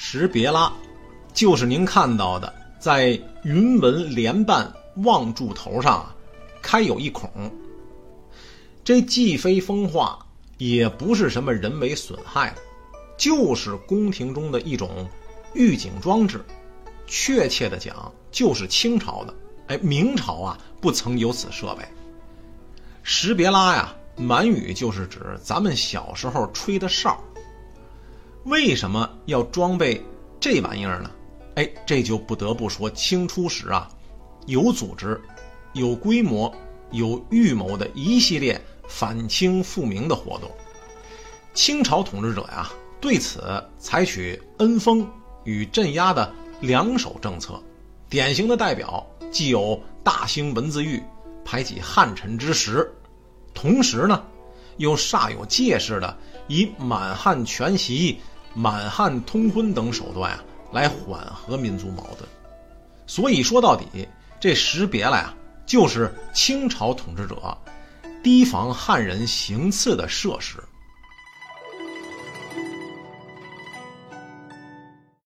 识别拉，就是您看到的，在云纹连瓣望柱头上啊，开有一孔。这既非风化，也不是什么人为损害，就是宫廷中的一种预警装置。确切的讲，就是清朝的。哎，明朝啊，不曾有此设备。识别拉呀，满语就是指咱们小时候吹的哨。为什么要装备这玩意儿呢？哎，这就不得不说清初时啊，有组织、有规模、有预谋的一系列反清复明的活动。清朝统治者呀，对此采取恩封与镇压的两手政策。典型的代表既有大兴文字狱，排挤汉臣之实，同时呢，又煞有介事的以满汉全席。满汉通婚等手段啊，来缓和民族矛盾。所以说到底，这识别了呀，就是清朝统治者提防汉人行刺的设施。